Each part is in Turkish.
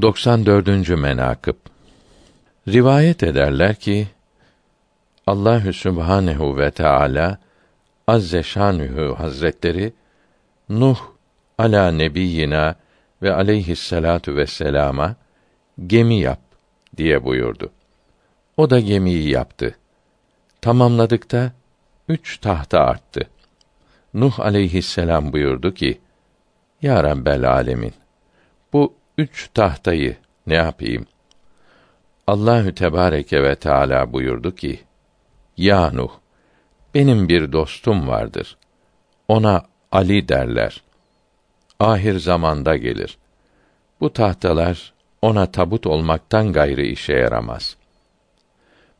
94. menakıb Rivayet ederler ki Allahü Sübhanehu ve Teala Azze Şanühü Hazretleri Nuh ala nebiyyina ve aleyhisselatu vesselama gemi yap diye buyurdu. O da gemiyi yaptı. Tamamladıkta üç tahta arttı. Nuh aleyhisselam buyurdu ki, Ya Rabbel alemin, bu üç tahtayı ne yapayım? Allahü Tebareke ve Teala buyurdu ki: Ya Nuh, benim bir dostum vardır. Ona Ali derler. Ahir zamanda gelir. Bu tahtalar ona tabut olmaktan gayrı işe yaramaz.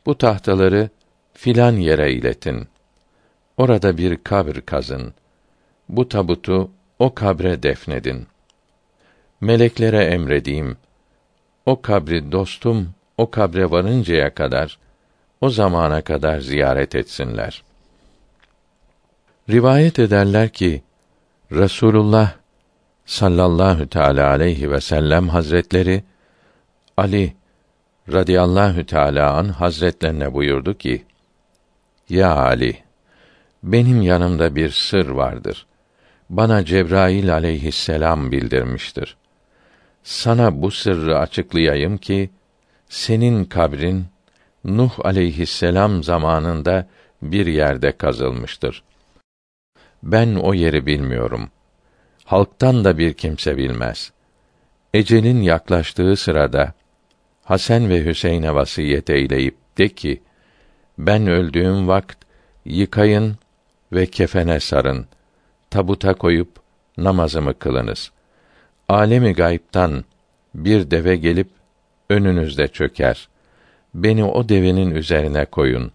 Bu tahtaları filan yere iletin. Orada bir kabr kazın. Bu tabutu o kabre defnedin.'' Meleklere emredeyim. O kabri dostum o kabre varıncaya kadar o zamana kadar ziyaret etsinler. Rivayet ederler ki Resulullah sallallahu teala aleyhi ve sellem hazretleri Ali radıyallahu teala an hazretlerine buyurdu ki: Ya Ali, benim yanımda bir sır vardır. Bana Cebrail aleyhisselam bildirmiştir sana bu sırrı açıklayayım ki senin kabrin Nuh aleyhisselam zamanında bir yerde kazılmıştır. Ben o yeri bilmiyorum. Halktan da bir kimse bilmez. Ecelin yaklaştığı sırada Hasan ve Hüseyin'e vasiyet eyleyip de ki: Ben öldüğüm vakt yıkayın ve kefene sarın. Tabuta koyup namazımı kılınız alemi gayiptan bir deve gelip önünüzde çöker. Beni o devenin üzerine koyun.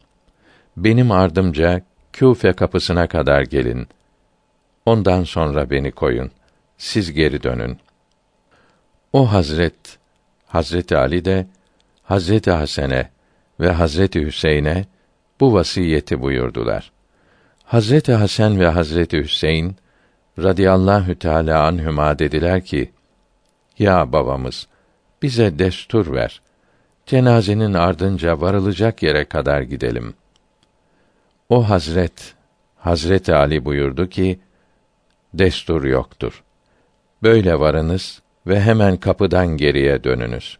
Benim ardımca Küfe kapısına kadar gelin. Ondan sonra beni koyun. Siz geri dönün. O Hazret Hazreti Ali de Hazreti Hasan'e ve Hazreti Hüseyin'e bu vasiyeti buyurdular. Hazreti Hasan ve Hazreti Hüseyin radıyallahu teala anhüma dediler ki: Ya babamız, bize destur ver. Cenazenin ardınca varılacak yere kadar gidelim. O Hazret Hazreti Ali buyurdu ki: Destur yoktur. Böyle varınız ve hemen kapıdan geriye dönünüz.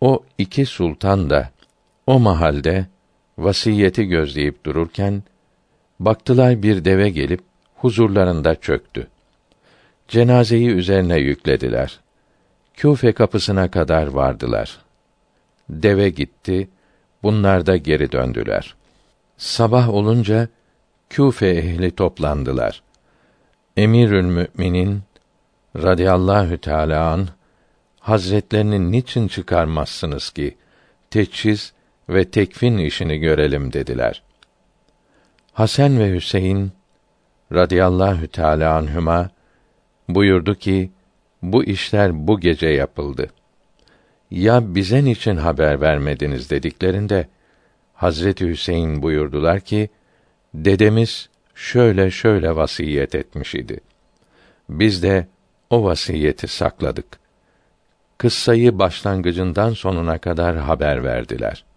O iki sultan da o mahalde vasiyeti gözleyip dururken baktılar bir deve gelip huzurlarında çöktü. Cenazeyi üzerine yüklediler. Küfe kapısına kadar vardılar. Deve gitti, bunlar da geri döndüler. Sabah olunca Küfe ehli toplandılar. Emirül Müminin radıyallahu teâlâ an Hazretlerini niçin çıkarmazsınız ki teçhiz ve tekfin işini görelim dediler. Hasan ve Hüseyin radıyallahu teala anhuma buyurdu ki bu işler bu gece yapıldı. Ya bize niçin haber vermediniz dediklerinde Hazreti Hüseyin buyurdular ki dedemiz şöyle şöyle vasiyet etmiş idi. Biz de o vasiyeti sakladık. Kıssayı başlangıcından sonuna kadar haber verdiler.''